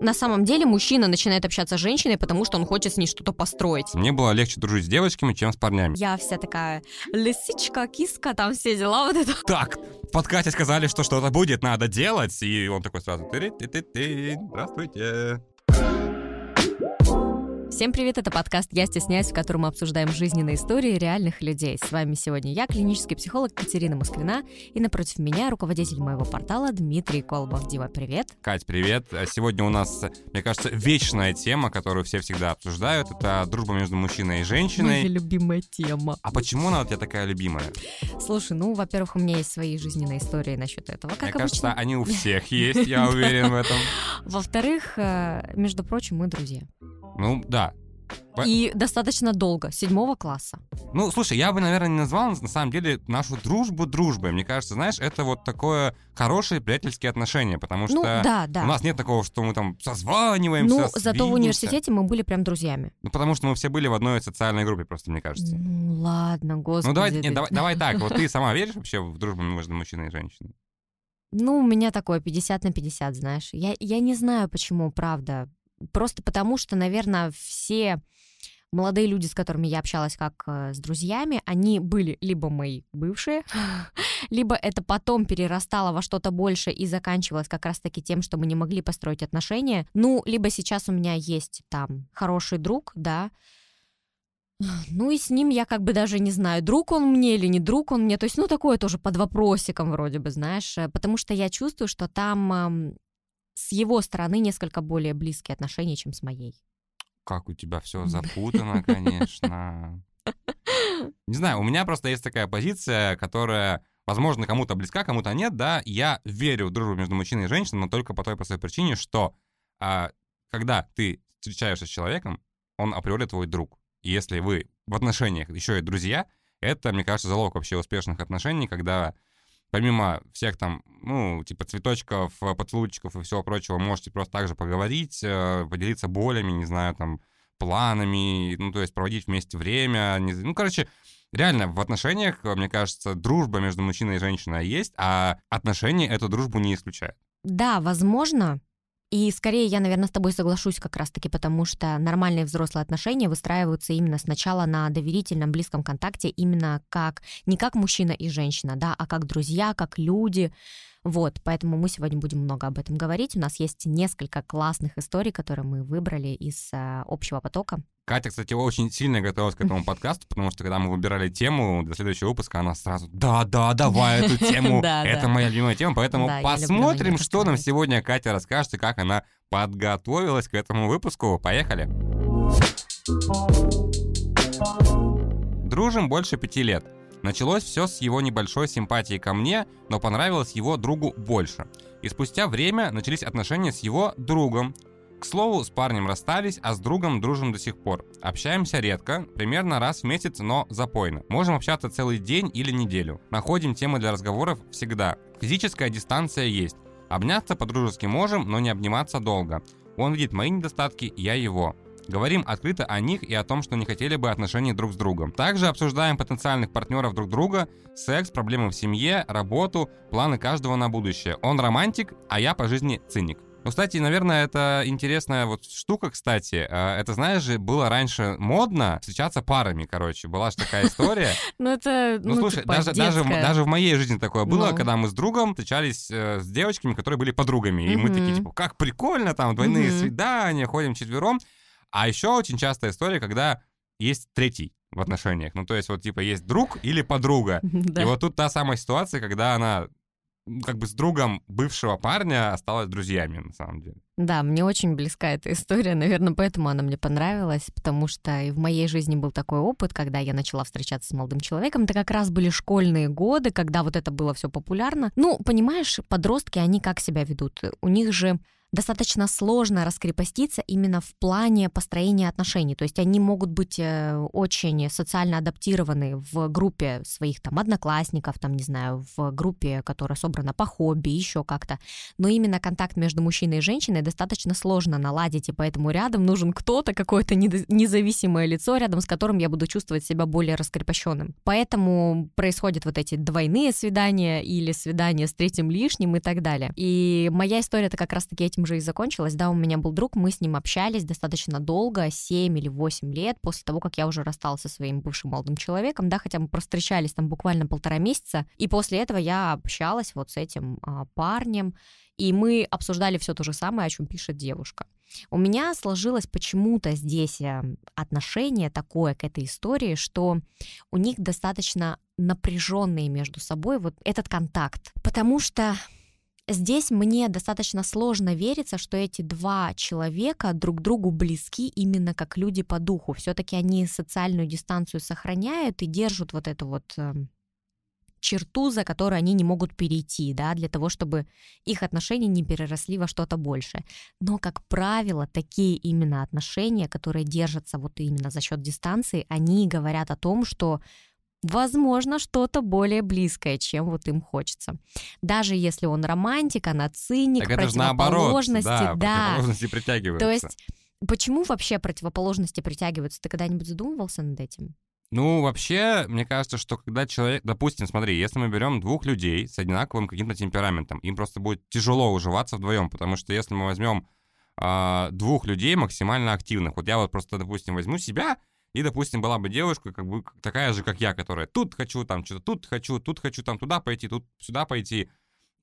На самом деле мужчина начинает общаться с женщиной, потому что он хочет с ней что-то построить. Мне было легче дружить с девочками, чем с парнями. Я вся такая лисичка, киска, там все дела вот это. Так, в подкасте сказали, что что-то будет, надо делать, и он такой сразу, «Ты-ты-ты-ты, здравствуйте. Всем привет, это подкаст «Я стесняюсь», в котором мы обсуждаем жизненные истории реальных людей. С вами сегодня я, клинический психолог Катерина Москвина, и напротив меня руководитель моего портала Дмитрий Колбов. Дима, привет. Кать, привет. Сегодня у нас, мне кажется, вечная тема, которую все всегда обсуждают. Это дружба между мужчиной и женщиной. Моя любимая тема. А почему она у тебя такая любимая? Слушай, ну, во-первых, у меня есть свои жизненные истории насчет этого, как Мне обычно. кажется, они у всех есть, я уверен в этом. Во-вторых, э, между прочим, мы друзья. Ну, да. По- И достаточно долго, седьмого класса. Ну, слушай, я бы, наверное, не назвал, на самом деле, нашу дружбу дружбой. Мне кажется, знаешь, это вот такое хорошие приятельские отношения, потому что Ну, да, да. у нас нет такого, что мы там созваниваемся, Ну, зато в университете мы были прям друзьями. Ну, потому что мы все были в одной социальной группе, просто, мне кажется. Ну, ладно, господи. Ну, давай, ты- давай, давай так, вот ты сама веришь вообще в дружбу между мужчиной и женщиной? Ну, у меня такое 50 на 50, знаешь. Я, я не знаю, почему, правда. Просто потому, что, наверное, все молодые люди, с которыми я общалась как э, с друзьями, они были либо мои бывшие, либо это потом перерастало во что-то больше и заканчивалось как раз-таки тем, что мы не могли построить отношения. Ну, либо сейчас у меня есть там хороший друг, да, ну и с ним я как бы даже не знаю, друг он мне или не друг он мне. То есть, ну, такое тоже под вопросиком вроде бы, знаешь. э, Потому что я чувствую, что там эм, с его стороны несколько более близкие отношения, чем с моей. Как у тебя все запутано, конечно. Не знаю, у меня просто есть такая позиция, которая, возможно, кому-то близка, кому-то нет, да. Я верю в дружбу между мужчиной и женщиной, но только по той простой причине, что а, когда ты встречаешься с человеком, он априори твой друг. И если вы в отношениях еще и друзья, это, мне кажется, залог вообще успешных отношений, когда помимо всех там, ну, типа цветочков, э, поцелуйчиков и всего прочего, можете просто также поговорить, э, поделиться болями, не знаю, там, планами, ну, то есть проводить вместе время. не Ну, короче, реально, в отношениях, э, мне кажется, дружба между мужчиной и женщиной есть, а отношения эту дружбу не исключают. Да, возможно. И скорее я, наверное, с тобой соглашусь как раз-таки, потому что нормальные взрослые отношения выстраиваются именно сначала на доверительном, близком контакте, именно как, не как мужчина и женщина, да, а как друзья, как люди. Вот, поэтому мы сегодня будем много об этом говорить. У нас есть несколько классных историй, которые мы выбрали из э, общего потока. Катя, кстати, очень сильно готовилась к этому подкасту, потому что когда мы выбирали тему для следующего выпуска, она сразу «Да-да, давай эту тему, Да, это да. моя любимая тема». Поэтому Да, посмотрим, что нам сегодня Катя расскажет и как она подготовилась к этому выпуску. Поехали! Дружим больше пяти лет. Началось все с его небольшой симпатии ко мне, но понравилось его другу больше. И спустя время начались отношения с его другом. К слову, с парнем расстались, а с другом дружим до сих пор. Общаемся редко, примерно раз в месяц, но запойно. Можем общаться целый день или неделю. Находим темы для разговоров всегда. Физическая дистанция есть. Обняться по-дружески можем, но не обниматься долго. Он видит мои недостатки, я его. Говорим открыто о них и о том, что не хотели бы отношений друг с другом. Также обсуждаем потенциальных партнеров друг друга, секс, проблемы в семье, работу, планы каждого на будущее. Он романтик, а я по жизни циник. Ну, кстати, наверное, это интересная вот штука, кстати. Э, Это, знаешь же, было раньше модно встречаться парами, короче. Была же такая история. Ну, это, Ну, слушай, типа, даже, даже, даже в моей жизни такое было, Ну. когда мы с другом встречались э, с девочками, которые были подругами. И мы такие, типа, как прикольно, там, двойные свидания, ходим четвером. А еще очень частая история, когда есть третий в отношениях. Ну, то есть, вот, типа, есть друг или подруга. Да. И вот тут та самая ситуация, когда она как бы с другом бывшего парня осталась друзьями, на самом деле. Да, мне очень близка эта история, наверное, поэтому она мне понравилась, потому что и в моей жизни был такой опыт, когда я начала встречаться с молодым человеком. Это как раз были школьные годы, когда вот это было все популярно. Ну, понимаешь, подростки, они как себя ведут? У них же достаточно сложно раскрепоститься именно в плане построения отношений. То есть они могут быть э, очень социально адаптированы в группе своих там одноклассников, там, не знаю, в группе, которая собрана по хобби, еще как-то. Но именно контакт между мужчиной и женщиной достаточно сложно наладить, и поэтому рядом нужен кто-то, какое-то независимое лицо, рядом с которым я буду чувствовать себя более раскрепощенным. Поэтому происходят вот эти двойные свидания или свидания с третьим лишним и так далее. И моя история-то как раз-таки этим этим же и закончилось. Да, у меня был друг, мы с ним общались достаточно долго, 7 или 8 лет после того, как я уже рассталась со своим бывшим молодым человеком, да, хотя мы встречались там буквально полтора месяца. И после этого я общалась вот с этим а, парнем, и мы обсуждали все то же самое, о чем пишет девушка. У меня сложилось почему-то здесь э, отношение такое к этой истории, что у них достаточно напряженные между собой вот этот контакт, потому что Здесь мне достаточно сложно вериться, что эти два человека друг другу близки именно как люди по духу. Все-таки они социальную дистанцию сохраняют и держат вот эту вот эм, черту, за которую они не могут перейти, да, для того, чтобы их отношения не переросли во что-то большее. Но, как правило, такие именно отношения, которые держатся вот именно за счет дистанции, они говорят о том, что возможно, что-то более близкое, чем вот им хочется. Даже если он романтик, она циник, так противоположности, наоборот, да, да. противоположности притягиваются. То есть почему вообще противоположности притягиваются? Ты когда-нибудь задумывался над этим? Ну, вообще, мне кажется, что когда человек... Допустим, смотри, если мы берем двух людей с одинаковым каким-то темпераментом, им просто будет тяжело уживаться вдвоем, потому что если мы возьмем э, двух людей максимально активных, вот я вот просто, допустим, возьму себя, и, допустим, была бы девушка, как бы такая же, как я, которая тут хочу, там что-то тут хочу, тут хочу, там туда пойти, тут сюда пойти.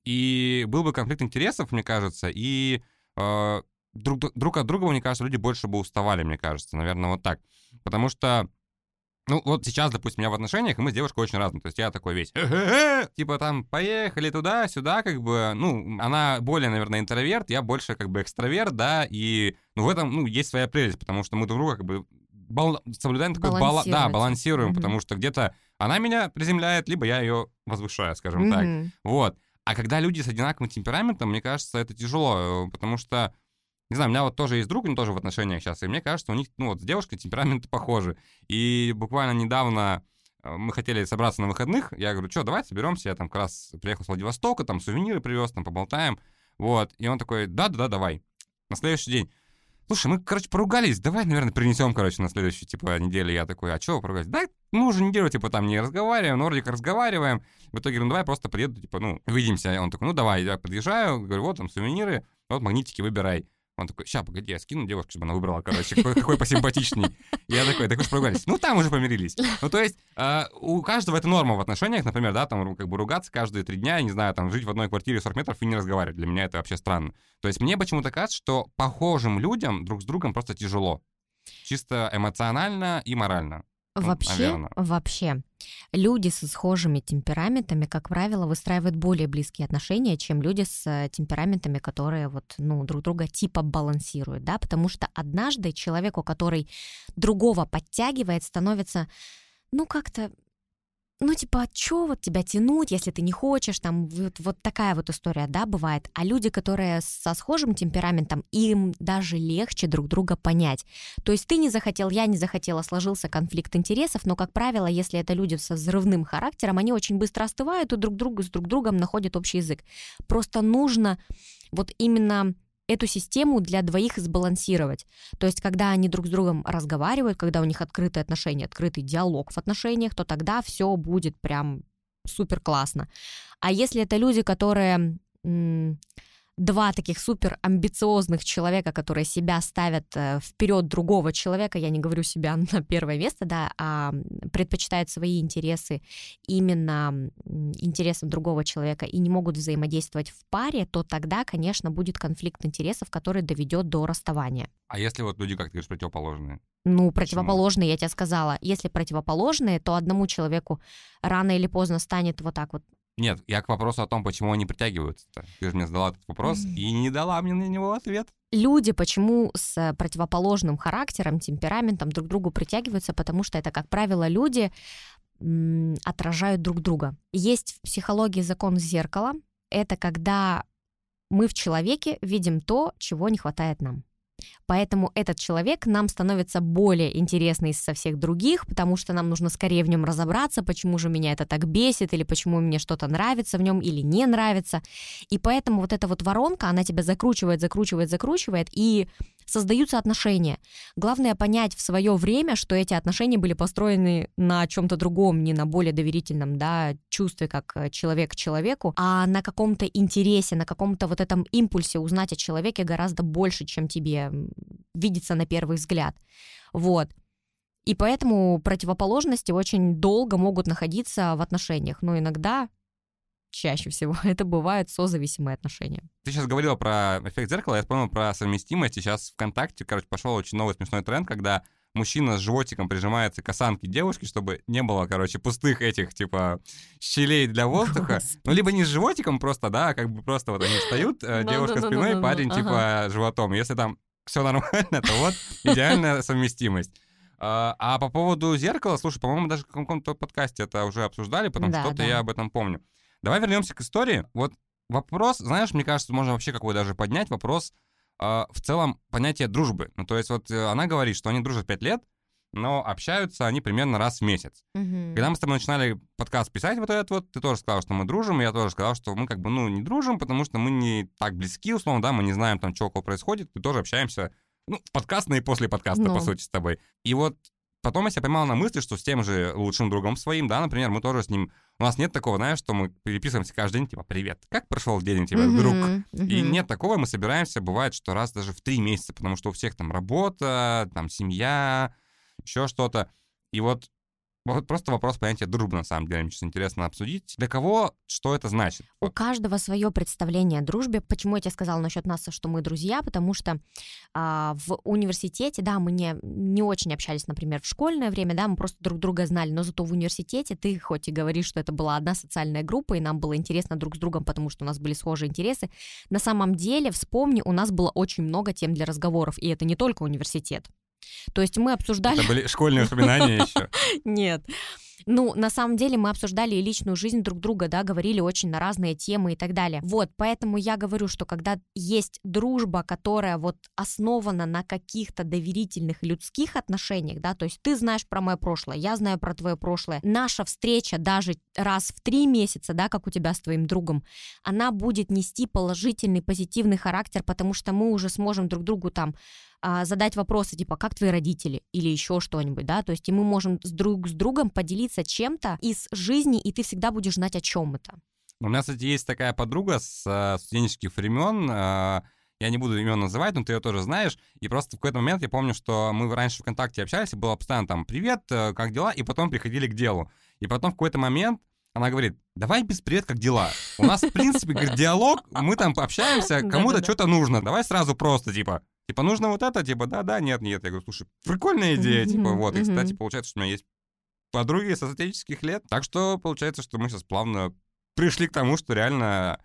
И был бы конфликт интересов, мне кажется, и э, друг, друг от друга, мне кажется, люди больше бы уставали, мне кажется, наверное, вот так. Потому что ну, вот сейчас, допустим, я в отношениях, и мы с девушкой очень разные. То есть я такой весь, типа там, поехали туда, сюда, как бы, ну, она более, наверное, интроверт, я больше как бы экстраверт, да, и ну, в этом, ну, есть своя прелесть, потому что мы друг друга как бы бал... соблюдаем такой баланс, да, балансируем, mm-hmm. потому что где-то она меня приземляет, либо я ее возвышаю, скажем mm-hmm. так. Вот. А когда люди с одинаковым темпераментом, мне кажется, это тяжело, э, потому что не знаю, у меня вот тоже есть друг, он тоже в отношениях сейчас, и мне кажется, у них, ну вот с девушкой темпераменты похожи. И буквально недавно э, мы хотели собраться на выходных, я говорю, что, давай соберемся, я там как раз приехал с Владивостока, там сувениры привез, там поболтаем, вот. И он такой, да-да-да, давай. На следующий день, слушай, мы, короче, поругались, давай, наверное, принесем, короче, на следующую, типа, неделю. Я такой, а вы поругались? Да, мы уже неделю, типа, там не разговариваем, но вроде как разговариваем. В итоге, ну, давай просто приеду, типа, ну, увидимся. Он такой, ну, давай, я подъезжаю, говорю, вот там сувениры, вот магнитики выбирай. Он такой, ща, погоди, я скину девушку, чтобы она выбрала, короче, какой, какой посимпатичней. Я такой, так уж поругались. Ну, там уже помирились. Ну, то есть, э, у каждого это норма в отношениях, например, да, там, как бы ругаться каждые три дня, я не знаю, там, жить в одной квартире 40 метров и не разговаривать. Для меня это вообще странно. То есть, мне почему-то кажется, что похожим людям друг с другом просто тяжело. Чисто эмоционально и морально. Вообще, ну, вообще, люди с схожими темпераментами, как правило, выстраивают более близкие отношения, чем люди с э, темпераментами, которые вот, ну, друг друга типа балансируют, да, потому что однажды человеку, который другого подтягивает, становится, ну, как-то ну, типа, а чё вот тебя тянуть, если ты не хочешь, там, вот, вот такая вот история, да, бывает. А люди, которые со схожим темпераментом, им даже легче друг друга понять. То есть ты не захотел, я не захотела, сложился конфликт интересов, но, как правило, если это люди со взрывным характером, они очень быстро остывают и друг друга с друг другом находят общий язык. Просто нужно вот именно эту систему для двоих сбалансировать. То есть, когда они друг с другом разговаривают, когда у них открытые отношения, открытый диалог в отношениях, то тогда все будет прям супер классно. А если это люди, которые два таких супер амбициозных человека, которые себя ставят э, вперед другого человека, я не говорю себя на первое место, да, а предпочитают свои интересы именно интересам другого человека и не могут взаимодействовать в паре, то тогда, конечно, будет конфликт интересов, который доведет до расставания. А если вот люди, как ты говоришь, противоположные? Ну, противоположные, Почему? я тебе сказала. Если противоположные, то одному человеку рано или поздно станет вот так вот нет, я к вопросу о том, почему они притягиваются. -то. Ты же мне задала этот вопрос и не дала мне на него ответ. Люди почему с противоположным характером, темпераментом друг к другу притягиваются, потому что это, как правило, люди отражают друг друга. Есть в психологии закон зеркала. Это когда мы в человеке видим то, чего не хватает нам. Поэтому этот человек нам становится более интересный со всех других, потому что нам нужно скорее в нем разобраться, почему же меня это так бесит, или почему мне что-то нравится в нем или не нравится. И поэтому вот эта вот воронка, она тебя закручивает, закручивает, закручивает, и создаются отношения. Главное понять в свое время, что эти отношения были построены на чем-то другом, не на более доверительном да, чувстве, как э, человек к человеку, а на каком-то интересе, на каком-то вот этом импульсе узнать о человеке гораздо больше, чем тебе видится на первый взгляд. Вот. И поэтому противоположности очень долго могут находиться в отношениях, но иногда чаще всего это бывают созависимые отношения. Ты сейчас говорила про эффект зеркала, я вспомнил про совместимость. Сейчас ВКонтакте, короче, пошел очень новый смешной тренд, когда мужчина с животиком прижимается к осанке девушки, чтобы не было, короче, пустых этих, типа, щелей для воздуха. Господи. Ну, либо не с животиком просто, да, а как бы просто вот они встают, э, девушка спиной, парень, типа, животом. Если там все нормально, то вот идеальная совместимость. А, а по поводу зеркала, слушай, по-моему, даже в каком-то подкасте это уже обсуждали, потому что что-то я об этом помню. Давай вернемся к истории. Вот вопрос, знаешь, мне кажется, можно вообще какой даже поднять вопрос э, в целом понятия дружбы. Ну, то есть вот э, она говорит, что они дружат 5 лет, но общаются они примерно раз в месяц. Угу. Когда мы с тобой начинали подкаст писать вот этот вот, ты тоже сказал, что мы дружим, и я тоже сказал, что мы как бы, ну, не дружим, потому что мы не так близки, условно, да, мы не знаем там, что у происходит, мы тоже общаемся, ну, подкастно и после подкаста, ну. по сути, с тобой. И вот потом я себя поймал на мысли, что с тем же лучшим другом своим, да, например, мы тоже с ним... У нас нет такого, знаешь, что мы переписываемся каждый день, типа, привет, как прошел день у тебя, uh-huh, друг? Uh-huh. И нет такого, мы собираемся, бывает, что раз даже в три месяца, потому что у всех там работа, там семья, еще что-то. И вот вот просто вопрос понятия дружбы, на самом деле, мне сейчас интересно обсудить. Для кого что это значит? У каждого свое представление о дружбе. Почему я тебе сказала насчет нас, что мы друзья? Потому что а, в университете, да, мы не, не очень общались, например, в школьное время, да, мы просто друг друга знали, но зато в университете ты хоть и говоришь, что это была одна социальная группа, и нам было интересно друг с другом, потому что у нас были схожие интересы, на самом деле, вспомни, у нас было очень много тем для разговоров, и это не только университет. То есть мы обсуждали... Это были школьные воспоминания еще? Нет. Ну, на самом деле мы обсуждали и личную жизнь друг друга, да, говорили очень на разные темы и так далее. Вот, поэтому я говорю, что когда есть дружба, которая вот основана на каких-то доверительных людских отношениях, да, то есть ты знаешь про мое прошлое, я знаю про твое прошлое, наша встреча даже раз в три месяца, да, как у тебя с твоим другом, она будет нести положительный, позитивный характер, потому что мы уже сможем друг другу там а, задать вопросы типа «как твои родители?» или еще что-нибудь, да, то есть и мы можем с друг с другом поделиться чем-то из жизни, и ты всегда будешь знать, о чем это. У меня, кстати, есть такая подруга с э, студенческих времен, э, я не буду имен называть, но ты ее тоже знаешь. И просто в какой-то момент я помню, что мы раньше ВКонтакте общались, и было постоянно там «Привет, э, как дела?» И потом приходили к делу. И потом в какой-то момент она говорит, давай без привет, как дела? У нас, в принципе, говорит, диалог, мы там общаемся, кому-то что-то нужно. Давай сразу просто, типа, Типа, нужно вот это, типа, да, да, нет, нет. Я говорю, слушай, прикольная идея, типа, вот. И, кстати, получается, что у меня есть подруги со студенческих лет. Так что получается, что мы сейчас плавно пришли к тому, что реально...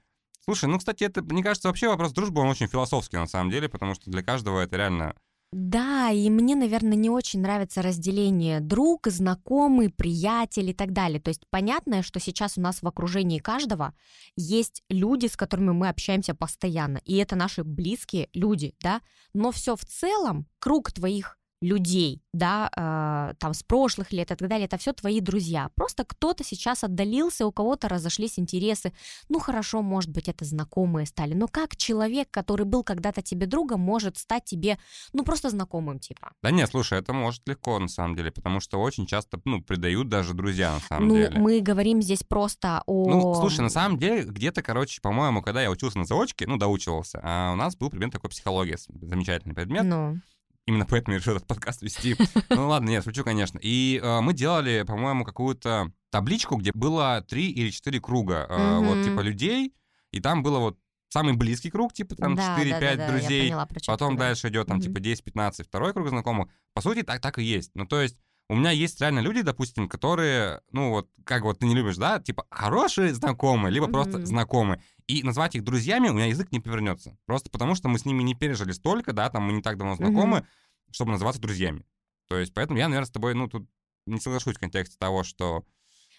Слушай, ну, кстати, это, мне кажется, вообще вопрос дружбы, он очень философский на самом деле, потому что для каждого это реально да, и мне, наверное, не очень нравится разделение друг, знакомый, приятель и так далее. То есть понятно, что сейчас у нас в окружении каждого есть люди, с которыми мы общаемся постоянно, и это наши близкие люди, да, но все в целом, круг твоих людей, да, э, там с прошлых лет и так далее, это все твои друзья. Просто кто-то сейчас отдалился, у кого-то разошлись интересы. Ну хорошо, может быть, это знакомые стали. Но как человек, который был когда-то тебе другом, может стать тебе, ну просто знакомым типа? Да нет, слушай, это может легко на самом деле, потому что очень часто, ну, предают даже друзья на самом ну, деле. Ну, мы говорим здесь просто о... Ну, слушай, на самом деле, где-то, короче, по-моему, когда я учился на заочке, ну, доучивался, а у нас был предмет такой психология, замечательный предмет. Ну. Именно поэтому я решил этот подкаст вести. Ну ладно, нет, шучу, конечно. И э, мы делали, по-моему, какую-то табличку, где было три или четыре круга, э, вот типа людей, и там было вот самый близкий круг, типа там да, 4-5 да, да, друзей, поняла, потом дальше идет там типа 10-15, второй круг знакомых. По сути, так, так и есть. Ну, то есть у меня есть реально люди, допустим, которые, ну вот, как вот ты не любишь, да, типа хорошие знакомые, либо mm-hmm. просто знакомые. И назвать их друзьями у меня язык не повернется. Просто потому, что мы с ними не пережили столько, да, там мы не так давно знакомы, mm-hmm. чтобы называться друзьями. То есть, поэтому я, наверное, с тобой, ну, тут не соглашусь в контексте того, что...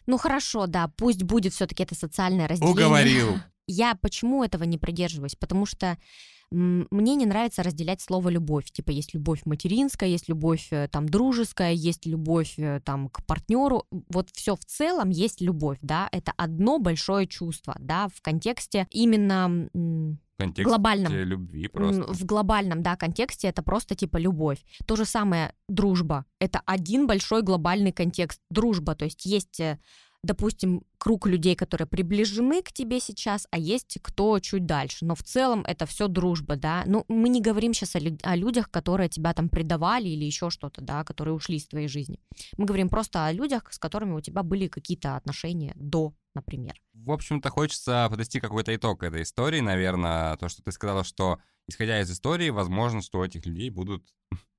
Ну хорошо, да, пусть будет все-таки это социальное разделение. Уговорил. Я почему этого не придерживаюсь? Потому что мне не нравится разделять слово любовь. Типа есть любовь материнская, есть любовь э, там дружеская, есть любовь э, там к партнеру. Вот все в целом есть любовь, да. Это одно большое чувство, да, в контексте именно контексте глобальном любви просто. В глобальном, да, контексте это просто типа любовь. То же самое дружба. Это один большой глобальный контекст. Дружба, то есть есть э, допустим, круг людей, которые приближены к тебе сейчас, а есть кто чуть дальше. Но в целом это все дружба, да. Ну, мы не говорим сейчас о, о людях, которые тебя там предавали или еще что-то, да, которые ушли из твоей жизни. Мы говорим просто о людях, с которыми у тебя были какие-то отношения до, например. В общем-то, хочется подвести какой-то итог этой истории, наверное. То, что ты сказала, что исходя из истории, возможно, что у этих людей будут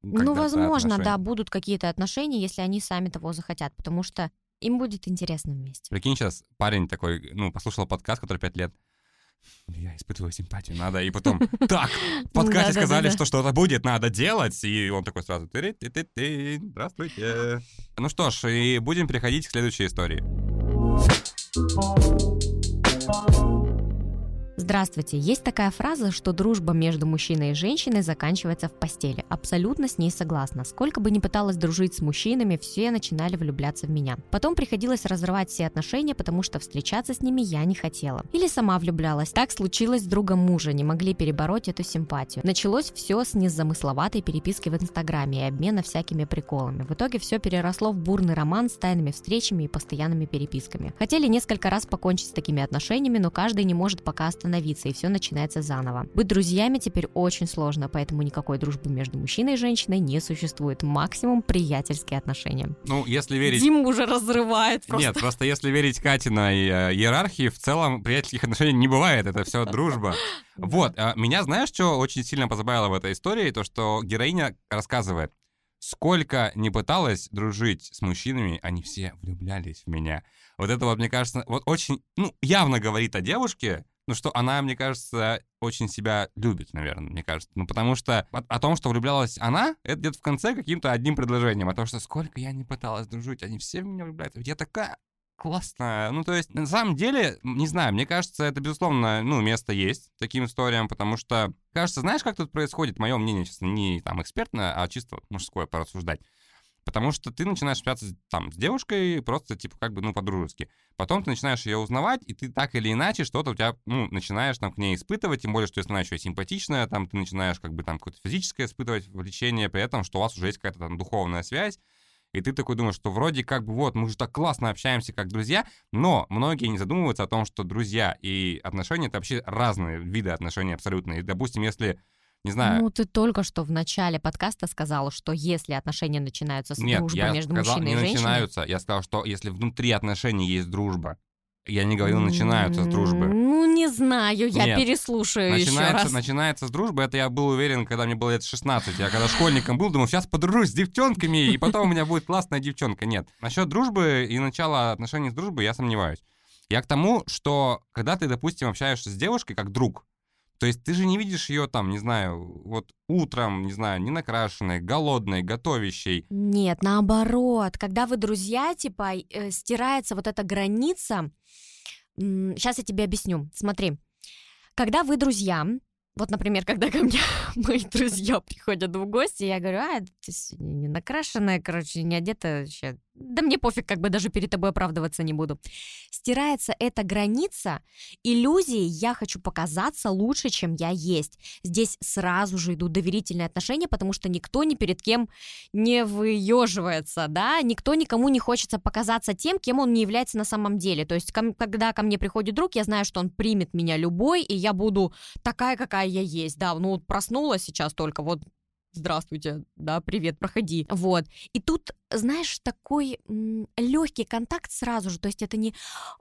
ну, возможно, отношения. да, будут какие-то отношения, если они сами того захотят, потому что им будет интересно вместе. Прикинь, сейчас парень такой, ну, послушал подкаст, который пять лет. Я испытываю симпатию, надо. И потом, так, в подкасте сказали, что что-то будет, надо делать. И он такой сразу, ты ты ты ты здравствуйте. Ну что ж, и будем переходить к следующей истории. Здравствуйте. Есть такая фраза, что дружба между мужчиной и женщиной заканчивается в постели. Абсолютно с ней согласна. Сколько бы ни пыталась дружить с мужчинами, все начинали влюбляться в меня. Потом приходилось разрывать все отношения, потому что встречаться с ними я не хотела. Или сама влюблялась. Так случилось с другом мужа, не могли перебороть эту симпатию. Началось все с незамысловатой переписки в Инстаграме и обмена всякими приколами. В итоге все переросло в бурный роман с тайными встречами и постоянными переписками. Хотели несколько раз покончить с такими отношениями, но каждый не может пока остановиться остановиться, и все начинается заново. Быть друзьями теперь очень сложно, поэтому никакой дружбы между мужчиной и женщиной не существует. Максимум приятельские отношения. Ну, если верить... Дим уже разрывает просто. Нет, просто если верить Катиной э, иерархии, в целом приятельских отношений не бывает, это все дружба. Вот, а меня знаешь, что очень сильно позабавило в этой истории? То, что героиня рассказывает, сколько не пыталась дружить с мужчинами, они все влюблялись в меня. Вот это вот, мне кажется, вот очень, ну, явно говорит о девушке, ну, что она, мне кажется, очень себя любит, наверное, мне кажется. Ну, потому что о, о том, что влюблялась она, это где-то в конце каким-то одним предложением. О том, что сколько я не пыталась дружить, они все меня влюбляются. Я такая классная. Ну, то есть, на самом деле, не знаю, мне кажется, это, безусловно, ну, место есть таким историям, потому что, кажется, знаешь, как тут происходит, мое мнение, честно, не там экспертное, а чисто мужское порассуждать. Потому что ты начинаешь общаться там с девушкой просто, типа, как бы, ну, по-дружески. Потом ты начинаешь ее узнавать, и ты так или иначе что-то у тебя, ну, начинаешь там к ней испытывать, тем более, что если она еще симпатичная, там ты начинаешь как бы там какое-то физическое испытывать влечение, при этом, что у вас уже есть какая-то там духовная связь, и ты такой думаешь, что вроде как бы вот, мы же так классно общаемся как друзья, но многие не задумываются о том, что друзья и отношения — это вообще разные виды отношений абсолютно. И, допустим, если не знаю. Ну, ты только что в начале подкаста сказал, что если отношения начинаются с Нет, дружбы между сказал, мужчиной и женщиной... не начинаются. Я сказал, что если внутри отношений есть дружба, я не говорил, начинаются с дружбы. Ну, не знаю, я Нет. переслушаю начинается, еще раз. Начинается с дружбы, это я был уверен, когда мне было лет 16. Я когда школьником был, думал, сейчас подружусь с девчонками, и потом у меня будет классная девчонка. Нет. Насчет дружбы и начала отношений с дружбой я сомневаюсь. Я к тому, что когда ты, допустим, общаешься с девушкой как друг, то есть ты же не видишь ее там, не знаю, вот утром, не знаю, не накрашенной, голодной, готовящей. Нет, наоборот. Когда вы друзья, типа, э, стирается вот эта граница. Сейчас я тебе объясню. Смотри. Когда вы друзья, вот, например, когда ко мне мои друзья приходят в гости, я говорю, а, ты не накрашенная, короче, не одета вообще. Да мне пофиг, как бы даже перед тобой оправдываться не буду. Стирается эта граница иллюзии «я хочу показаться лучше, чем я есть». Здесь сразу же идут доверительные отношения, потому что никто ни перед кем не выеживается, да, никто никому не хочется показаться тем, кем он не является на самом деле. То есть, когда ко мне приходит друг, я знаю, что он примет меня любой, и я буду такая, какая я есть. Да, ну вот проснулась сейчас только, вот здравствуйте, да, привет, проходи. Вот. И тут, знаешь, такой легкий контакт сразу же. То есть это не,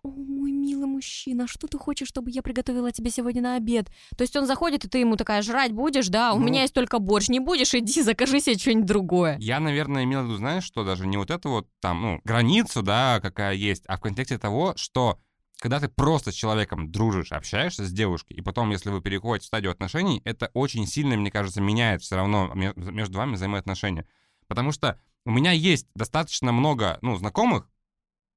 о, мой милый мужчина, что ты хочешь, чтобы я приготовила тебе сегодня на обед? То есть он заходит, и ты ему такая, жрать будешь, да, у ну, меня есть только борщ, не будешь, иди, закажи себе что-нибудь другое. Я, наверное, имел в виду, знаешь, что даже не вот эту вот там, ну, границу, да, какая есть, а в контексте того, что когда ты просто с человеком дружишь, общаешься с девушкой, и потом, если вы переходите в стадию отношений, это очень сильно, мне кажется, меняет все равно между вами взаимоотношения. Потому что у меня есть достаточно много, ну, знакомых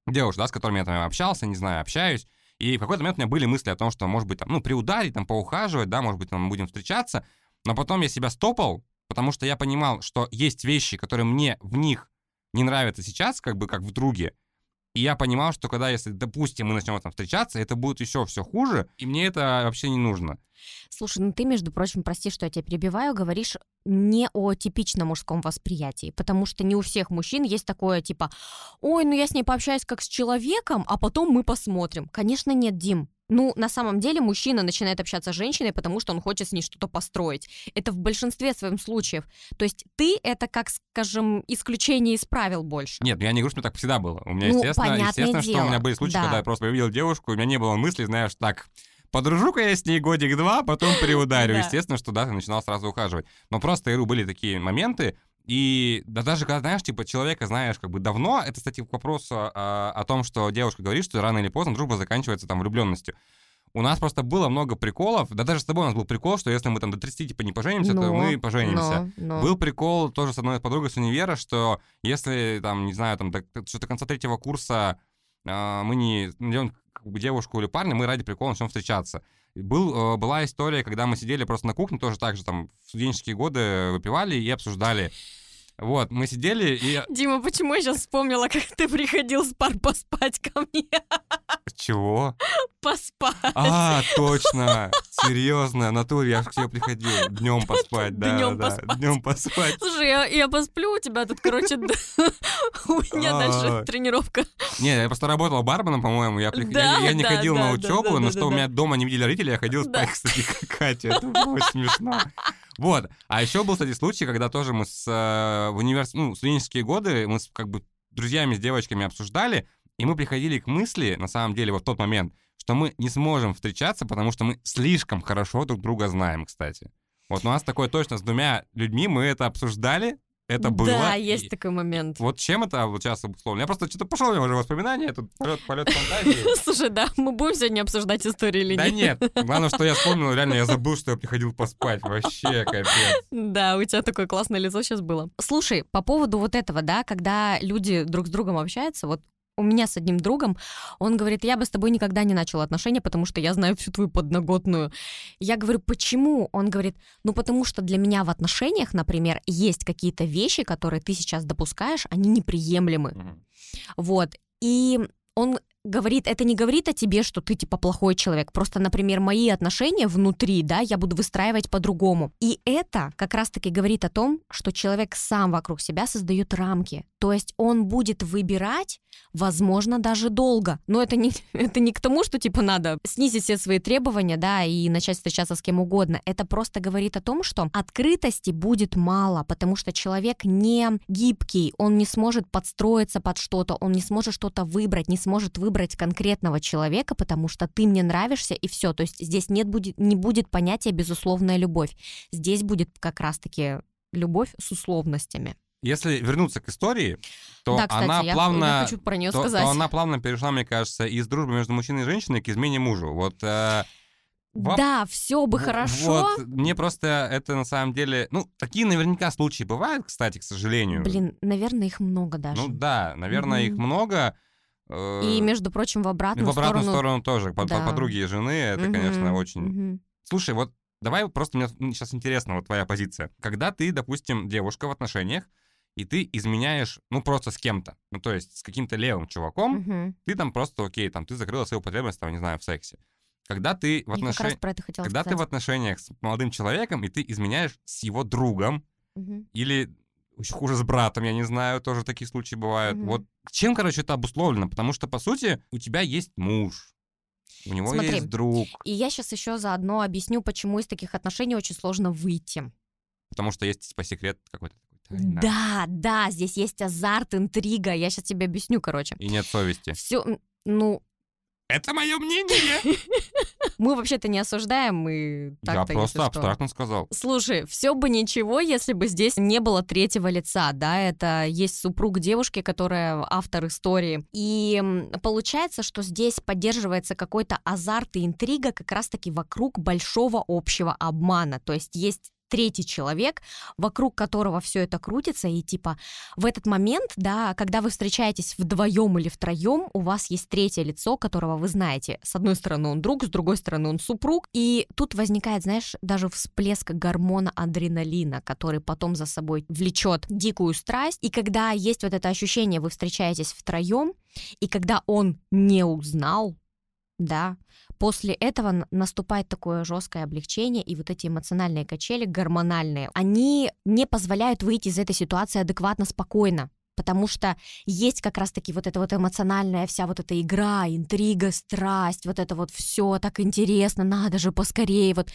девушек, да, с которыми я там общался, не знаю, общаюсь, И в какой-то момент у меня были мысли о том, что, может быть, там, ну, приударить, там, поухаживать, да, может быть, там, будем встречаться. Но потом я себя стопал, потому что я понимал, что есть вещи, которые мне в них не нравятся сейчас, как бы, как в друге. И я понимал, что когда, если, допустим, мы начнем там встречаться, это будет еще все хуже, и мне это вообще не нужно. Слушай, ну ты, между прочим, прости, что я тебя перебиваю, говоришь не о типичном мужском восприятии, потому что не у всех мужчин есть такое типа, ой, ну я с ней пообщаюсь как с человеком, а потом мы посмотрим. Конечно, нет, Дим. Ну, на самом деле, мужчина начинает общаться с женщиной, потому что он хочет с ней что-то построить. Это в большинстве своем случаев. То есть ты это, как, скажем, исключение из правил больше. Нет, я не говорю, что так всегда было. У меня, ну, естественно, естественно дело. что у меня были случаи, да. когда я просто увидел девушку, у меня не было мысли, знаешь, так, подружу-ка я с ней годик-два, потом приударю. Естественно, что да, ты начинал сразу ухаживать. Но просто, я говорю, были такие моменты, и да даже когда, знаешь, типа, человека знаешь как бы давно, это, кстати, к вопросу о, о том, что девушка говорит, что рано или поздно дружба заканчивается там влюбленностью. У нас просто было много приколов, да даже с тобой у нас был прикол, что если мы там до 30 типа не поженимся, но, то мы поженимся. Но, но. Был прикол тоже с одной подругой с универа, что если там, не знаю, там до, что до конца третьего курса э, мы не идем девушку или парня, мы ради прикола начнем встречаться. Был, э, была история, когда мы сидели просто на кухне, тоже так же там в студенческие годы выпивали и обсуждали вот, мы сидели и... Дима, почему я сейчас вспомнила, как ты приходил с пар поспать ко мне? Чего? Поспать. А, точно. Серьезно, натуре, я к тебе приходил. Днем поспать, да. Днем да, поспать. Днем поспать. Слушай, я, я посплю, у тебя тут, короче, у меня дальше тренировка. Не, я просто работал барменом, по-моему. Я, я, не ходил на учебу, но что у меня дома не видели родители, я ходил спать, кстати, как Катя. Это было смешно. Вот. А еще был, кстати, случай, когда тоже мы с, э, в универс... ну, студенческие годы, мы с, как бы друзьями, с девочками обсуждали, и мы приходили к мысли, на самом деле, вот в тот момент, что мы не сможем встречаться, потому что мы слишком хорошо друг друга знаем, кстати. Вот у нас такое точно с двумя людьми, мы это обсуждали, это было. Да, есть такой момент. Вот чем это вот сейчас обусловлено? Я просто что-то пошел у меня уже воспоминания, тут полет, полет фантазии. Слушай, да, мы будем сегодня обсуждать историю или нет? Да нет, главное, что я вспомнил, реально я забыл, что я приходил поспать, вообще капец. Да, у тебя такое классное лицо сейчас было. Слушай, по поводу вот этого, да, когда люди друг с другом общаются, вот у меня с одним другом, он говорит, я бы с тобой никогда не начал отношения, потому что я знаю всю твою подноготную. Я говорю, почему? Он говорит, ну потому что для меня в отношениях, например, есть какие-то вещи, которые ты сейчас допускаешь, они неприемлемы. Mm-hmm. Вот. И он говорит, это не говорит о тебе, что ты типа плохой человек. Просто, например, мои отношения внутри, да, я буду выстраивать по-другому. И это как раз-таки говорит о том, что человек сам вокруг себя создает рамки. То есть он будет выбирать, возможно, даже долго. Но это не, это не к тому, что типа надо снизить все свои требования, да, и начать встречаться с кем угодно. Это просто говорит о том, что открытости будет мало, потому что человек не гибкий, он не сможет подстроиться под что-то, он не сможет что-то выбрать, не сможет выбрать конкретного человека, потому что ты мне нравишься, и все. То есть здесь нет, будет, не будет понятия безусловная любовь. Здесь будет как раз-таки любовь с условностями. Если вернуться к истории, то да, кстати, она я, плавно, хочу про нее то, сказать. то она плавно перешла, мне кажется, из дружбы между мужчиной и женщиной к измене мужу. Вот э, да, все бы хорошо. Вот, мне просто это на самом деле... Ну, такие наверняка случаи бывают, кстати, к сожалению. Блин, наверное, их много даже. Ну да, наверное, mm-hmm. их много. И, э, между прочим, в обратную сторону... В обратную сторону, сторону тоже. Под, да. подруги и жены, это, угу, конечно, очень... Угу. Слушай, вот давай просто мне сейчас интересно вот твоя позиция. Когда ты, допустим, девушка в отношениях, и ты изменяешь, ну, просто с кем-то, ну, то есть с каким-то левым чуваком, угу. ты там просто, окей, там, ты закрыла свою потребность, там, не знаю, в сексе. Когда ты в отношениях... Когда сказать. ты в отношениях с молодым человеком, и ты изменяешь с его другом, угу. или еще хуже с братом, я не знаю, тоже такие случаи бывают. Mm-hmm. Вот чем, короче, это обусловлено? Потому что, по сути, у тебя есть муж, у него Смотри, есть друг. И я сейчас еще заодно объясню, почему из таких отношений очень сложно выйти. Потому что есть, по секрет, какой-то Да, да, здесь есть азарт, интрига. Я сейчас тебе объясню, короче. И нет совести. Все, ну, это мое мнение. Мы вообще-то не осуждаем, мы так Я просто абстрактно сказал. Слушай, все бы ничего, если бы здесь не было третьего лица, да, это есть супруг девушки, которая автор истории. И получается, что здесь поддерживается какой-то азарт и интрига как раз-таки вокруг большого общего обмана. То есть есть третий человек, вокруг которого все это крутится, и типа в этот момент, да, когда вы встречаетесь вдвоем или втроем, у вас есть третье лицо, которого вы знаете. С одной стороны он друг, с другой стороны он супруг, и тут возникает, знаешь, даже всплеск гормона адреналина, который потом за собой влечет дикую страсть, и когда есть вот это ощущение, вы встречаетесь втроем, и когда он не узнал, да, после этого наступает такое жесткое облегчение, и вот эти эмоциональные качели, гормональные, они не позволяют выйти из этой ситуации адекватно, спокойно. Потому что есть как раз-таки вот эта вот эмоциональная вся вот эта игра, интрига, страсть, вот это вот все так интересно, надо же поскорее, вот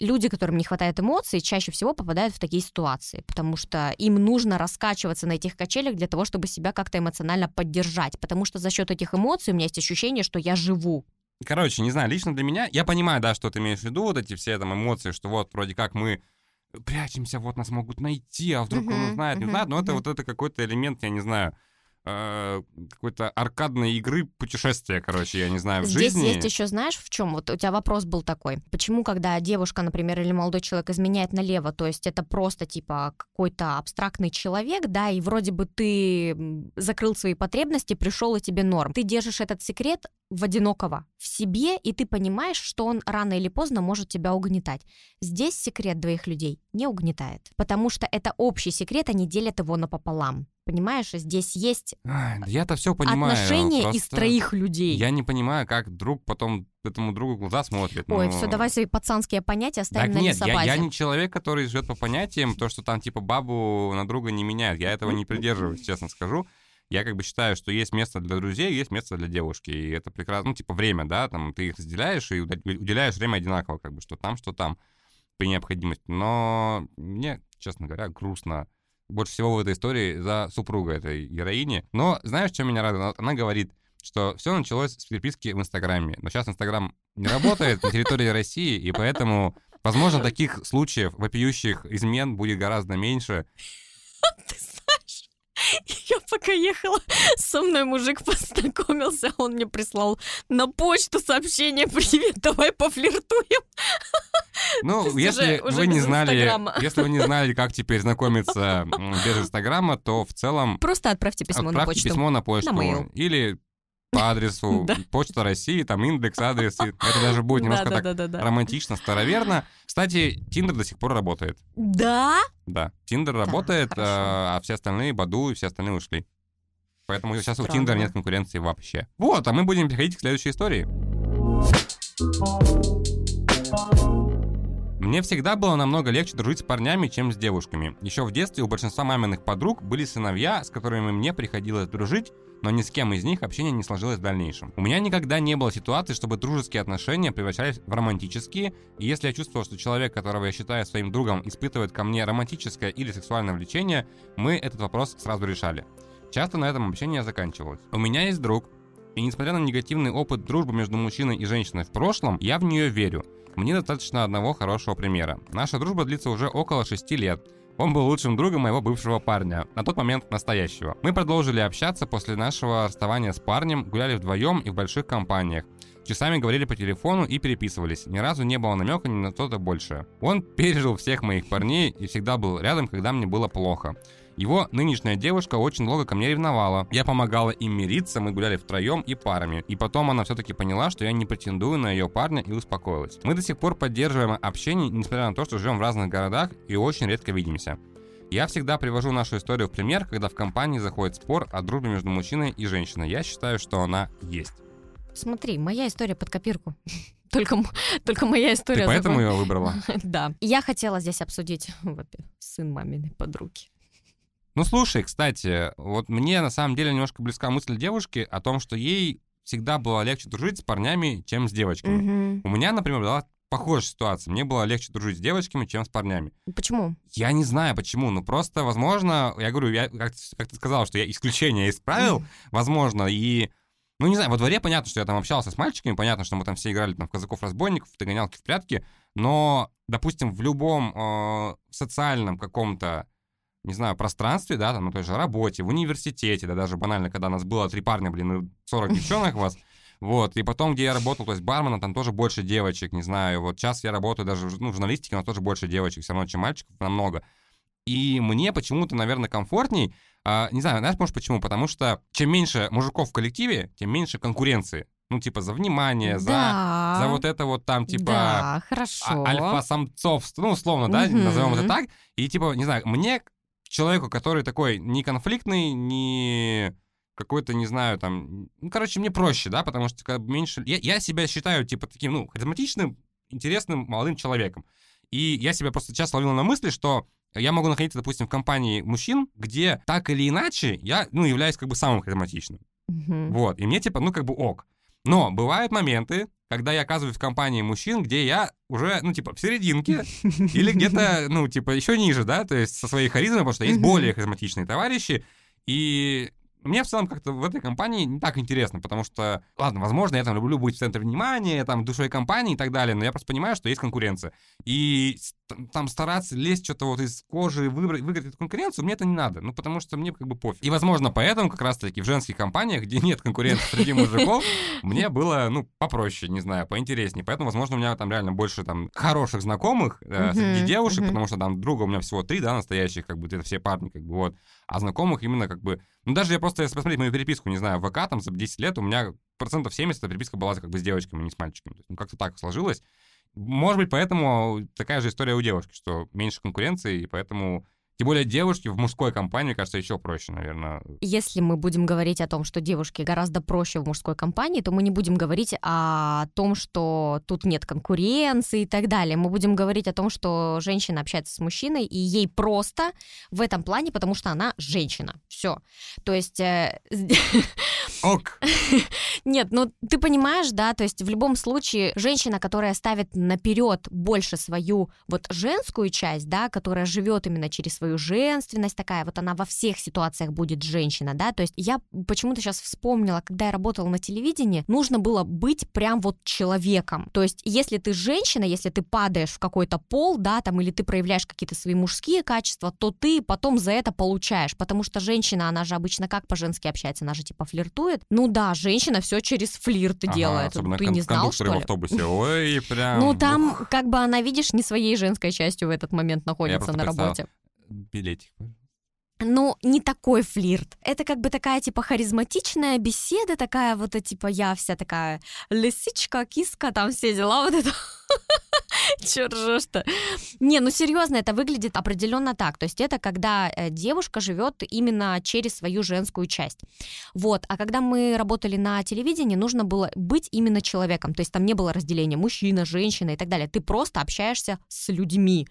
люди, которым не хватает эмоций, чаще всего попадают в такие ситуации, потому что им нужно раскачиваться на этих качелях для того, чтобы себя как-то эмоционально поддержать, потому что за счет этих эмоций у меня есть ощущение, что я живу. Короче, не знаю, лично для меня, я понимаю, да, что ты имеешь в виду, вот эти все там эмоции, что вот вроде как мы прячемся, вот нас могут найти, а вдруг uh-huh, он узнает, uh-huh, не знает, но uh-huh. это вот это какой-то элемент, я не знаю, э, какой-то аркадной игры путешествия, короче, я не знаю, в Здесь жизни. Здесь есть еще, знаешь, в чем? Вот у тебя вопрос был такой. Почему, когда девушка, например, или молодой человек изменяет налево, то есть это просто, типа, какой-то абстрактный человек, да, и вроде бы ты закрыл свои потребности, пришел и тебе норм. Ты держишь этот секрет в одинокого в себе, и ты понимаешь, что он рано или поздно может тебя угнетать. Здесь секрет двоих людей не угнетает, потому что это общий секрет, они делят его напополам. Понимаешь, здесь есть я-то все понимаю. отношения из троих людей. Я не понимаю, как друг потом этому другу в глаза смотрит. Ой, все, давай свои пацанские понятия оставим так на нет, я, я не человек, который живет по понятиям, то, что там типа бабу на друга не меняет. Я этого не придерживаюсь, честно скажу я как бы считаю, что есть место для друзей, есть место для девушки, и это прекрасно, ну, типа время, да, там, ты их разделяешь и уделяешь время одинаково, как бы, что там, что там, при необходимости. Но мне, честно говоря, грустно больше всего в этой истории за супруга этой героини. Но знаешь, что меня радует? Она говорит, что все началось с переписки в Инстаграме. Но сейчас Инстаграм не работает на территории России, и поэтому, возможно, таких случаев вопиющих измен будет гораздо меньше. Я пока ехала, со мной мужик познакомился, он мне прислал на почту сообщение «Привет, давай пофлиртуем». Ну, если вы не знали, если вы не знали, как теперь знакомиться без Инстаграма, то в целом... Просто отправьте письмо на почту. письмо на почту. Или по адресу Почта России, там индекс, адрес. Это даже будет немножко так романтично, староверно. Кстати, Тиндер до сих пор работает. Да? Да, Тиндер работает, а, а все остальные, Баду и все остальные ушли. Поэтому сейчас у Тиндера нет конкуренции вообще. Вот, а мы будем переходить к следующей истории. Мне всегда было намного легче дружить с парнями, чем с девушками. Еще в детстве у большинства маминых подруг были сыновья, с которыми мне приходилось дружить, но ни с кем из них общение не сложилось в дальнейшем. У меня никогда не было ситуации, чтобы дружеские отношения превращались в романтические, и если я чувствовал, что человек, которого я считаю своим другом, испытывает ко мне романтическое или сексуальное влечение, мы этот вопрос сразу решали. Часто на этом общение заканчивалось. У меня есть друг, и несмотря на негативный опыт дружбы между мужчиной и женщиной в прошлом, я в нее верю. Мне достаточно одного хорошего примера. Наша дружба длится уже около 6 лет. Он был лучшим другом моего бывшего парня, на тот момент настоящего. Мы продолжили общаться после нашего расставания с парнем, гуляли вдвоем и в больших компаниях. Часами говорили по телефону и переписывались. Ни разу не было намека ни на что-то большее. Он пережил всех моих парней и всегда был рядом, когда мне было плохо. Его нынешняя девушка очень долго ко мне ревновала. Я помогала им мириться, мы гуляли втроем и парами. И потом она все-таки поняла, что я не претендую на ее парня и успокоилась. Мы до сих пор поддерживаем общение, несмотря на то, что живем в разных городах и очень редко видимся. Я всегда привожу нашу историю в пример, когда в компании заходит спор о дружбе между мужчиной и женщиной. Я считаю, что она есть. Смотри, моя история под копирку. Только, только моя история. Ты поэтому ее выбрала? Да. Я хотела здесь обсудить сын маминой подруги. Ну, слушай, кстати, вот мне на самом деле немножко близка мысль девушки о том, что ей всегда было легче дружить с парнями, чем с девочками. Угу. У меня, например, была похожая ситуация. Мне было легче дружить с девочками, чем с парнями. Почему? Я не знаю, почему. Ну, просто, возможно, я говорю, я, как, как ты сказал, что я исключение исправил, возможно, и... Ну, не знаю, во дворе понятно, что я там общался с мальчиками, понятно, что мы там все играли там, в казаков-разбойников, в догонялки, в прятки, но, допустим, в любом э, социальном каком-то не знаю, пространстве, да, там, на той же работе, в университете, да, даже банально, когда у нас было три парня, блин, и 40 девчонок вас, Вот, и потом, где я работал, то есть барменом, там тоже больше девочек, не знаю, вот сейчас я работаю даже ну, в журналистике, но тоже больше девочек, все равно, чем мальчиков, намного. И мне почему-то, наверное, комфортней, а, не знаю, знаешь, может, почему? Потому что чем меньше мужиков в коллективе, тем меньше конкуренции. Ну, типа, за внимание, Да. за, за вот это вот там, типа, Да, а- альфа-самцов, ну, условно, да, Мгм. назовем это так. И, типа, не знаю, мне, человеку, который такой не конфликтный, не какой-то, не знаю, там... Ну, короче, мне проще, да, потому что как меньше... Я, я себя считаю, типа, таким, ну, харизматичным, интересным молодым человеком. И я себя просто часто ловил на мысли, что я могу находиться, допустим, в компании мужчин, где так или иначе я, ну, являюсь как бы самым харизматичным. Мгм. Вот, и мне типа, ну, как бы ок. Но бывают моменты, когда я оказываюсь в компании мужчин, где я уже, ну, типа, в серединке, или где-то, ну, типа, еще ниже, да, то есть со своей харизмой, потому что есть более харизматичные товарищи, и мне в целом как-то в этой компании не так интересно, потому что, ладно, возможно, я там люблю быть в центре внимания, там, душой компании и так далее, но я просто понимаю, что есть конкуренция. И там- стараться лезть что-то вот из кожи и выбрать, выиграть эту конкуренцию, мне это не надо, ну, потому что мне как бы пофиг. И, возможно, поэтому как раз-таки в женских компаниях, где нет конкуренции среди мужиков, мне было, ну, попроще, не знаю, поинтереснее. Поэтому, возможно, у меня там реально больше там хороших знакомых э, среди девушек, потому что там друга у меня всего три, да, настоящих, как бы, это все парни, как бы, вот. А знакомых именно как бы... Ну, даже я просто, если посмотреть мою переписку, не знаю, в ВК, там, за 10 лет у меня процентов 70 эта переписка была как бы с девочками, а не с мальчиками. То есть, ну, как-то так сложилось. Может быть, поэтому такая же история у девушки, что меньше конкуренции, и поэтому... Тем более девушки в мужской компании, кажется, еще проще, наверное. Если мы будем говорить о том, что девушке гораздо проще в мужской компании, то мы не будем говорить о том, что тут нет конкуренции и так далее. Мы будем говорить о том, что женщина общается с мужчиной, и ей просто в этом плане, потому что она женщина. Все. То есть... э, Ок! Нет, ну ты понимаешь, да, то есть в любом случае женщина, которая ставит наперед больше свою вот женскую часть, да, которая живет именно через свою женственность, такая вот она во всех ситуациях будет женщина, да, то есть я почему-то сейчас вспомнила, когда я работала на телевидении, нужно было быть прям вот человеком, то есть если ты женщина, если ты падаешь в какой-то пол, да, там, или ты проявляешь какие-то свои мужские качества, то ты потом за это получаешь, потому что женщина, она же обычно как по-женски общается, она же типа флиртует, ну да, женщина все через флирт Ага, делает. Ты не знал, что кондукторы в ли? автобусе. Ой, прям... Ну там, как бы она, видишь, не своей женской частью в этот момент находится на работе. Билетик. Ну, не такой флирт. Это как бы такая, типа, харизматичная беседа, такая вот, э, типа, я вся такая лисичка, киска, там все дела, вот это. Чё ржёшь-то? Не, ну серьезно, это выглядит определенно так. То есть это когда э, девушка живет именно через свою женскую часть. Вот. А когда мы работали на телевидении, нужно было быть именно человеком. То есть там не было разделения мужчина, женщина и так далее. Ты просто общаешься с людьми.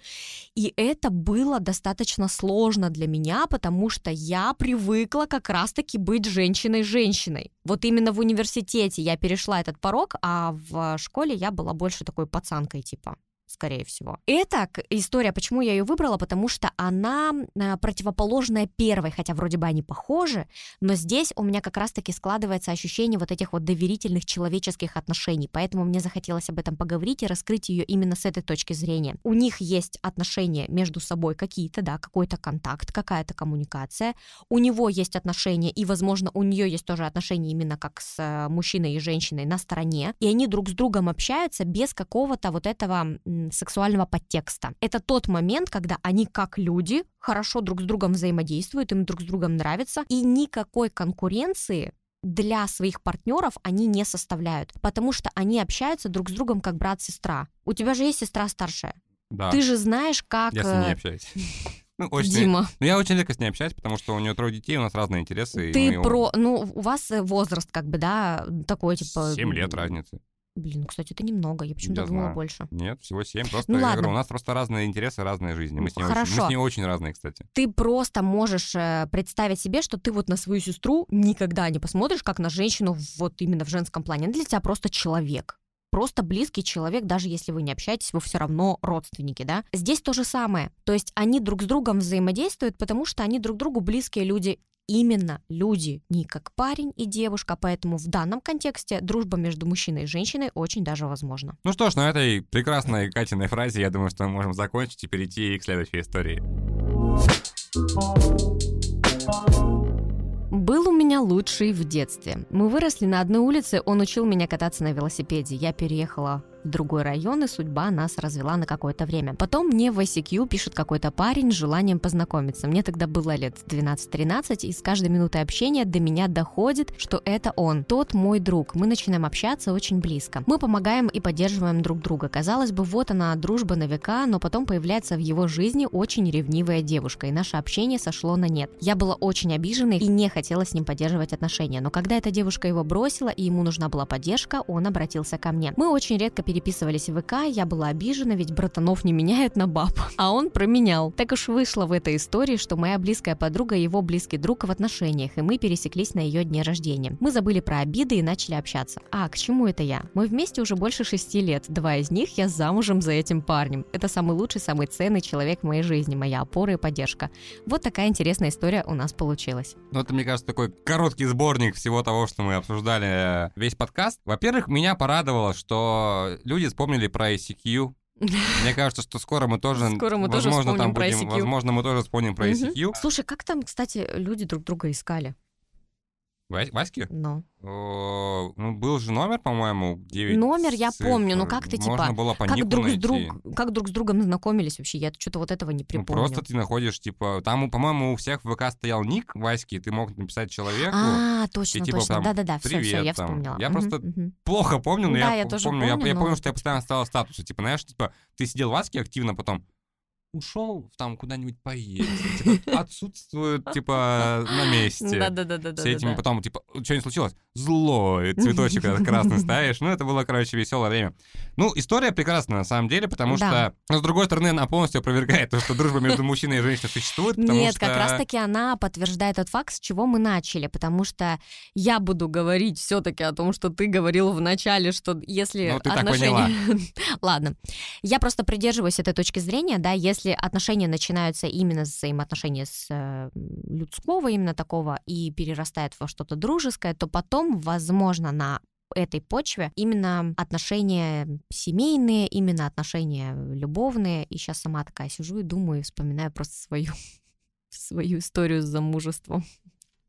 И это было достаточно сложно для меня, потому что я привыкла как раз-таки быть женщиной-женщиной. Вот именно в университете я перешла этот порог, а в школе я была больше такой пацанкой типа скорее всего. Это к- история, почему я ее выбрала, потому что она э, противоположная первой, хотя вроде бы они похожи, но здесь у меня как раз-таки складывается ощущение вот этих вот доверительных человеческих отношений, поэтому мне захотелось об этом поговорить и раскрыть ее именно с этой точки зрения. У них есть отношения между собой какие-то, да, какой-то контакт, какая-то коммуникация, у него есть отношения, и, возможно, у нее есть тоже отношения именно как с э, мужчиной и женщиной на стороне, и они друг с другом общаются без какого-то вот этого сексуального подтекста. Это тот момент, когда они как люди хорошо друг с другом взаимодействуют, им друг с другом нравится, и никакой конкуренции для своих партнеров они не составляют, потому что они общаются друг с другом как брат-сестра. У тебя же есть сестра старшая. Да, Ты же знаешь, как... я с ней не э, общаюсь. Ну, очень... Дима, Ну, я очень редко с ней общаюсь, потому что у нее трое детей, у нас разные интересы. и ты мы- про... Ну, у вас э, возраст как бы, да, такой, типа... Семь лет разницы. Блин, ну, кстати, это немного, я почему-то думала знаю. больше. Нет, всего семь. Просто, Ну, я ладно. говорю, у нас просто разные интересы, разные жизни. Мы с ней, очень, мы Хорошо. с ней очень разные, кстати. Ты просто можешь э, представить себе, что ты вот на свою сестру никогда не посмотришь, как на женщину вот именно в женском плане. Она для тебя просто человек. Просто близкий человек, даже если вы не общаетесь, вы все равно родственники, да? Здесь то же самое. То есть они друг с другом взаимодействуют, потому что они друг другу близкие люди. Именно люди, не как парень и девушка, поэтому в данном контексте дружба между мужчиной и женщиной очень даже возможна. Ну что ж, на этой прекрасной Катиной фразе, я думаю, что мы можем закончить и перейти к следующей истории. Был у меня лучший в детстве. Мы выросли на одной улице, он учил меня кататься на велосипеде. Я переехала другой район, и судьба нас развела на какое-то время. Потом мне в ICQ пишет какой-то парень с желанием познакомиться. Мне тогда было лет 12-13, и с каждой минутой общения до меня доходит, что это он, тот мой друг. Мы начинаем общаться очень близко. Мы помогаем и поддерживаем друг друга. Казалось бы, вот она, дружба на века, но потом появляется в его жизни очень ревнивая девушка, и наше общение сошло на нет. Я была очень обиженной и не хотела с ним поддерживать отношения, но когда эта девушка его бросила и ему нужна была поддержка, он обратился ко мне. Мы очень редко переписывались в ВК, я была обижена, ведь братанов не меняют на баб, а он променял. Так уж вышло в этой истории, что моя близкая подруга его близкий друг в отношениях, и мы пересеклись на ее дне рождения. Мы забыли про обиды и начали общаться. А, к чему это я? Мы вместе уже больше шести лет, два из них я замужем за этим парнем. Это самый лучший, самый ценный человек в моей жизни, моя опора и поддержка. Вот такая интересная история у нас получилась. Ну, это, мне кажется, такой короткий сборник всего того, что мы обсуждали э, весь подкаст. Во-первых, меня порадовало, что люди вспомнили про ICQ. Мне кажется, что скоро мы тоже, Скоро мы тоже возможно, вспомним там про будем, ICQ. возможно, мы тоже вспомним про. ICQ. Слушай, как там, кстати, люди друг друга искали? Ва- Васьки? Ну. О, Ну, был же номер, по-моему, 9 Номер я цифр. помню, но как ты, Можно типа, было по Как друг, с найти. друг, как друг с другом знакомились вообще? Я что-то вот этого не Ну, припомню. просто ты находишь, типа, там, по-моему, у всех в ВК стоял ник Васьки, ты мог написать человеку. А, точно, и типа точно. Да-да-да, все, все, я вспомнила. Я Мгм, просто мгм. Плохо помню, но Да, я, я тоже помню, я, помню, я но помню, что я постоянно ставил статусы. Типа, знаешь, типа, ты сидел в Аске активно, потом ушел там куда-нибудь поесть. Типа, отсутствует, типа, на месте. Да-да-да-да. Все этими потом, типа, что не случилось? Злой, цветочек красный ставишь. Ну, это было, короче, веселое время. Ну, история прекрасная, на самом деле, потому что, но, с другой стороны, она полностью опровергает то, что дружба между мужчиной и женщиной существует, Нет, как раз-таки она подтверждает тот факт, с чего мы начали, потому что я буду говорить все-таки о том, что ты говорил в начале, что если Ну, отношения... Ладно. Я просто придерживаюсь этой точки зрения, да, если отношения начинаются именно с взаимоотношения с э, людского, именно такого, и перерастает во что-то дружеское, то потом, возможно, на этой почве именно отношения семейные, именно отношения любовные. И сейчас сама такая сижу и думаю, вспоминаю просто свою свою историю с замужеством.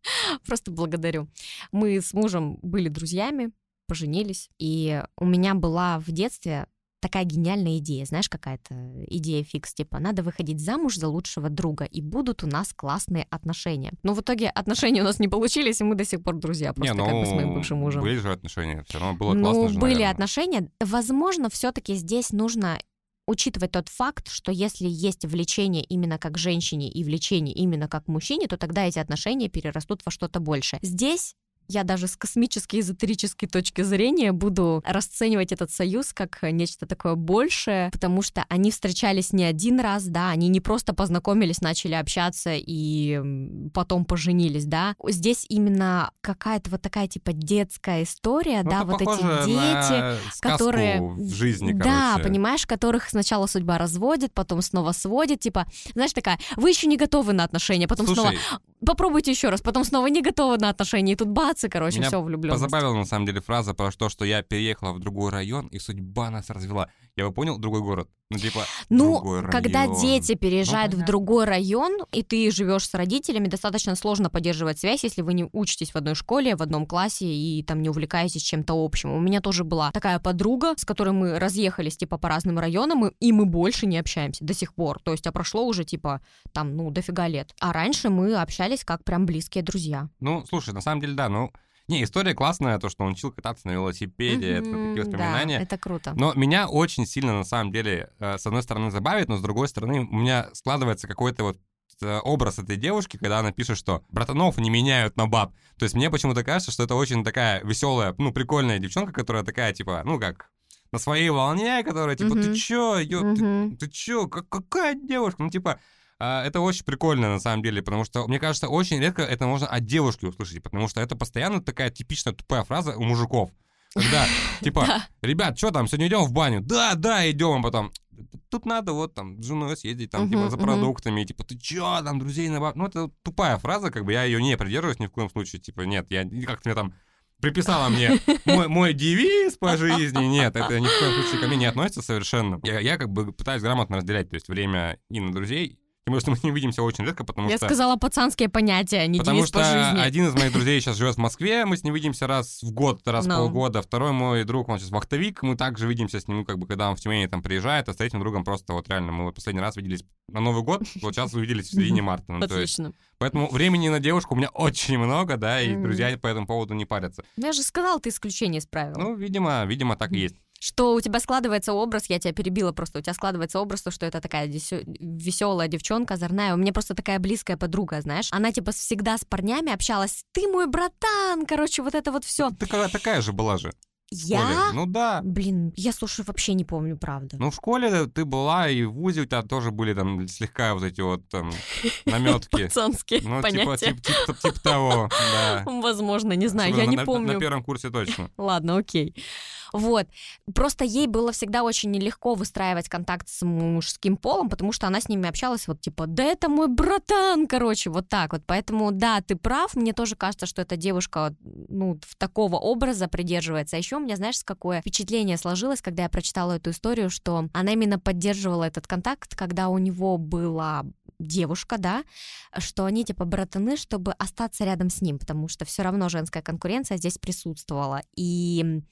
Просто благодарю. Мы с мужем были друзьями, поженились, и у меня была в детстве такая гениальная идея, знаешь, какая-то идея фикс, типа, надо выходить замуж за лучшего друга, и будут у нас классные отношения. Но в итоге отношения у нас не получились, и мы до сих пор друзья, Не, просто как бы с моим ну, бывшим мужем. были же отношения, все равно было ну, классно же, были наверное. отношения. Возможно, все-таки здесь нужно учитывать тот факт, что если есть влечение именно как женщине и влечение именно как мужчине, то тогда эти отношения перерастут во что-то большее. Здесь я даже с космической эзотерической точки зрения буду расценивать этот союз как нечто такое большее, потому что они встречались не один раз, да, они не просто познакомились, начали общаться и потом поженились, да. Здесь именно какая-то вот такая типа детская история, Ну, да, вот эти дети, которые... в жизни, Да, короче. понимаешь, которых сначала судьба разводит, потом снова сводит, типа, знаешь, такая, вы еще не готовы на отношения, потом снова Слушай, попробуйте еще раз, потом снова не готовы на отношения, и тут бац, и, короче, Меня все влюбленность. позабавила на самом деле фраза про то, что я переехала в другой район, и судьба нас развела. Я бы понял, другой город. Ну, типа, Ну, когда дети переезжают в понятно. другой район, и ты живешь с родителями, достаточно сложно поддерживать связь, если вы не учитесь в одной школе, в одном классе и там не увлекаетесь чем-то общим. У меня тоже была такая подруга, с которой мы разъехались типа по разным районам, и, и мы больше не общаемся до сих пор. То есть, а прошло уже типа там, ну, дофига лет. А раньше мы общались как прям близкие друзья. Ну, слушай, на самом деле, да, ну... Не, история классная, то, что он учил кататься на велосипеде, это Мгм, такие воспоминания. Да, это круто. Но меня очень сильно, на самом деле, э, с одной стороны, забавит, но с другой стороны, у меня складывается какой-то вот э, образ этой девушки, когда она пишет, что братанов не меняют на баб. То есть мне почему-то кажется, что это очень такая веселая, ну, прикольная девчонка, которая такая, типа, ну, как на своей волне, которая, типа, ты Мгм. чё, ё, ты, Мгм. ты чё, как, какая девушка? Ну, типа, это очень прикольно, на самом деле, потому что, мне кажется, очень редко это можно от девушки услышать, потому что это постоянно такая типичная тупая фраза у мужиков. Когда, типа, ребят, что там, сегодня идем в баню? Да, да, идем, а потом, тут надо вот там с женой съездить там, типа, за продуктами, типа, ты чё, там, друзей на Ну, это тупая фраза, как бы я ее не придерживаюсь ни в коем случае, типа, нет, я как-то мне там приписала мне мой, мой девиз по жизни. Нет, это ни в коем случае ко мне не относится совершенно. Я, я как бы пытаюсь грамотно разделять, то есть время и на друзей, Более, что мы ним видимся очень редко, потому Я что... сказала пацанские понятия, не Потому что по жизни. один из моих друзей сейчас живет в Москве, мы с ним видимся раз в год, раз в Ну. полгода. Второй мой друг, он сейчас вахтовик, мы также видимся с ним, как бы, когда он в Тюмени там приезжает, а с третьим другом просто вот реально, мы вот последний раз виделись на Новый год, вот сейчас увиделись в середине марта. Ну, то есть, Отлично. поэтому времени на девушку у меня очень много, да, и Мгм. друзья по этому поводу не парятся. Я же сказала, ты исключение из правил. Ну, видимо, видимо, так и есть. Что у тебя складывается образ, я тебя перебила просто, у тебя складывается образ, то, что это такая веселая девчонка, озорная. У меня просто такая близкая подруга, знаешь. Она типа всегда с парнями общалась. Ты мой братан, короче, вот это вот все. Такая, такая же была же. Я? Ну да. Блин, я, слушай, вообще не помню, правда. Ну, в школе ты была, и в ВУЗе у тебя тоже были там слегка вот эти вот там наметки. Пацанские Ну, типа, понятия. тип- тип- типа того, да. Возможно, не знаю, я не помню. На первом курсе точно. Ладно, окей. Вот. Просто ей было всегда очень нелегко выстраивать контакт с мужским полом, потому что она с ними общалась вот типа, да это мой братан, короче, вот так вот. Поэтому, да, ты прав, мне тоже кажется, что эта девушка, ну, в такого образа придерживается. А еще у меня, знаешь, какое впечатление сложилось, когда я прочитала эту историю, что она именно поддерживала этот контакт, когда у него была девушка, да, что они типа братаны, чтобы остаться рядом с ним, потому что все равно женская конкуренция здесь присутствовала. И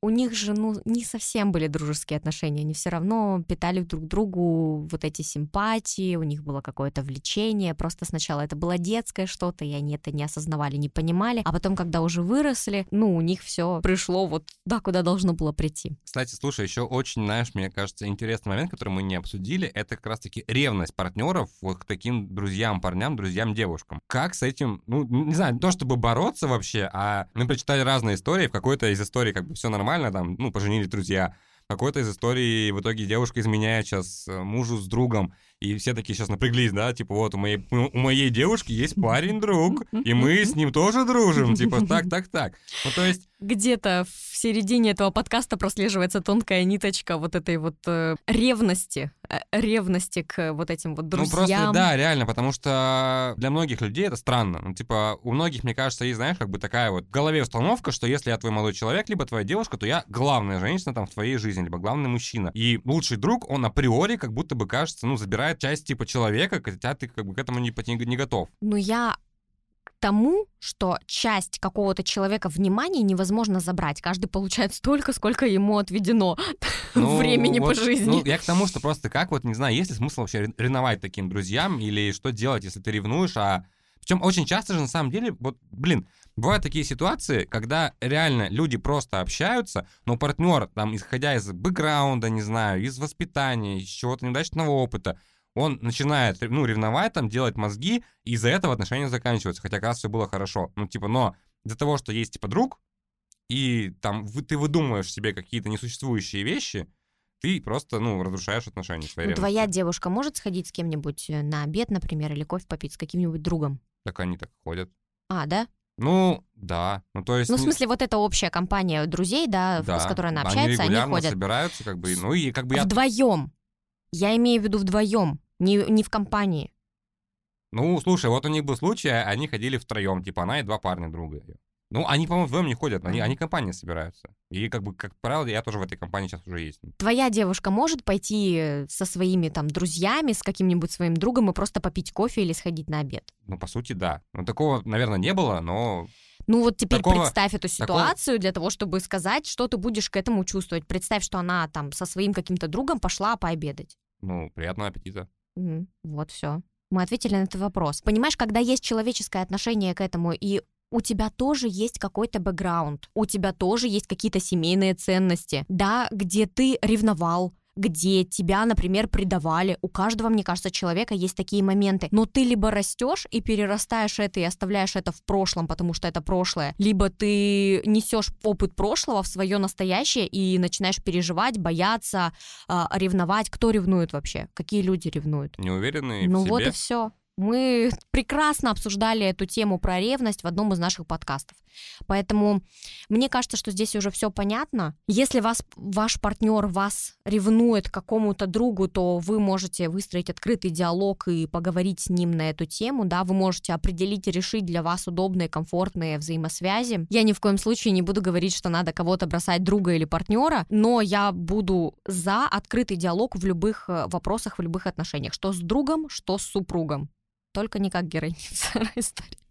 у них же, ну, не совсем были дружеские отношения, они все равно питали друг другу вот эти симпатии, у них было какое-то влечение, просто сначала это было детское что-то, и они это не осознавали, не понимали, а потом, когда уже выросли, ну, у них все пришло вот туда, куда должно было прийти. Кстати, слушай, еще очень, знаешь, мне кажется, интересный момент, который мы не обсудили, это как раз-таки ревность партнеров вот к таким друзьям, парням, друзьям, девушкам. Как с этим, ну, не знаю, не то чтобы бороться вообще, а мы прочитали разные истории, в какой-то из историй как бы все нормально, там, ну, поженились друзья, в какой-то из историй в итоге девушка изменяет сейчас э, мужу с другом, и все такие сейчас напряглись, да, типа вот у моей, у моей девушки есть парень-друг, и мы с ним тоже дружим, типа так, так, так. Ну, то есть Где-то в середине этого подкаста прослеживается тонкая ниточка вот этой вот э, ревности, э, ревности к вот этим вот друзьям. Ну просто, да, реально, потому что для многих людей это странно. Ну, типа, у многих, мне кажется, есть, знаешь, как бы такая вот в голове установка, что если я твой молодой человек, либо твоя девушка, то я главная женщина там в твоей жизни, либо главный мужчина. И лучший друг, он априори как будто бы кажется, ну, забирает часть типа человека, хотя ты как бы к этому не, не, не готов. Но я к тому, что часть какого-то человека внимания невозможно забрать. Каждый получает столько, сколько ему отведено Ну, времени вот, по жизни. Ну, я к тому, что просто как вот, не знаю, есть ли смысл вообще ре- ревновать таким друзьям или что делать, если ты ревнуешь, а... Причем очень часто же, на самом деле, вот, блин, бывают такие ситуации, когда реально люди просто общаются, но партнер, там, исходя из бэкграунда, не знаю, из воспитания, из чего-то неудачного опыта, он начинает, ну, ревновать, там, делать мозги, и из-за этого отношения заканчиваются, хотя как раз все было хорошо. Ну, типа, но из-за того, что есть, типа, друг, и там вы, ты выдумываешь себе какие-то несуществующие вещи, ты просто, ну, разрушаешь отношения своей Ну, твоя девушка может сходить с кем-нибудь э, на обед, например, или кофе попить с каким-нибудь другом? Так они так ходят. А, да? Ну, да. Ну, то есть... Ну, в смысле, вот эта общая компания друзей, да, да, с которой она они общается, они, регулярно ходят собираются, как бы, ну, и как бы я... вдвоем. Я имею в виду вдвоем, не, не в компании. Ну, слушай, вот у них был случай, они ходили втроем, типа, она и два парня друга ее. Ну, они, по-моему, вдвоем не ходят, они, они компании собираются. И, как бы, как правило, я тоже в этой компании сейчас уже есть. Твоя девушка может пойти э, со своими там друзьями, с каким-нибудь своим другом и просто попить кофе или сходить на обед? Ну, по сути, да. Ну, такого, наверное, не было, но... Ну вот теперь Такого- представь эту такого- ситуацию для того, чтобы сказать, что ты будешь к этому чувствовать. Представь, что она там со своим каким-то другом пошла пообедать. Ну, приятного аппетита. Мгм. Вот все. Мы ответили на этот вопрос. Понимаешь, когда есть человеческое отношение к этому, и у тебя тоже есть какой-то бэкграунд, у тебя тоже есть какие-то семейные ценности, да, где ты ревновал, где тебя, например, предавали. У каждого, мне кажется, человека есть такие моменты. Но ты либо растешь и перерастаешь это и оставляешь это в прошлом, потому что это прошлое, либо ты несешь опыт прошлого в свое настоящее и начинаешь переживать, бояться, а, ревновать. Кто ревнует вообще? Какие люди ревнуют? Неуверенный Ну в вот себе. и все. Мы прекрасно обсуждали эту тему про ревность в одном из наших подкастов. Поэтому мне кажется, что здесь уже все понятно. Если вас, ваш партнер вас ревнует к какому-то другу, то вы можете выстроить открытый диалог и поговорить с ним на эту тему, да, вы можете определить и решить для вас удобные, комфортные взаимосвязи. Я ни в коем случае не буду говорить, что надо кого-то бросать друга или партнера, но я буду за открытый диалог в любых э, вопросах, в любых отношениях, что с другом, что с супругом. Только не как героиня истории.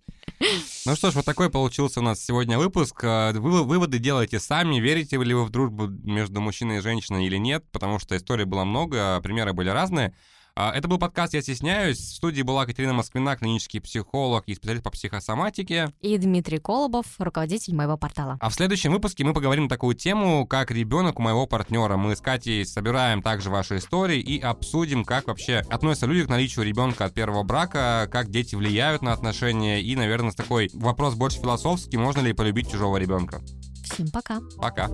Ну что ж, вот такой получился у нас сегодня выпуск. Э, вы выводы делайте сами. Верите ли вы в дружбу между мужчиной и женщиной или нет? Потому что историй было много, а примеры были разные. А, это был подкаст «Я стесняюсь». В студии была Катерина Москвина, клинический психолог и специалист по психосоматике. И Дмитрий Колобов, руководитель моего портала. А в следующем выпуске мы поговорим на такую тему, как ребенок у моего партнера. Мы с Катей собираем также ваши истории и обсудим, как вообще относятся люди к наличию ребенка от первого брака, как дети влияют на отношения и, наверное, такой вопрос больше философский, можно ли полюбить чужого ребенка. Всем пока. Пока.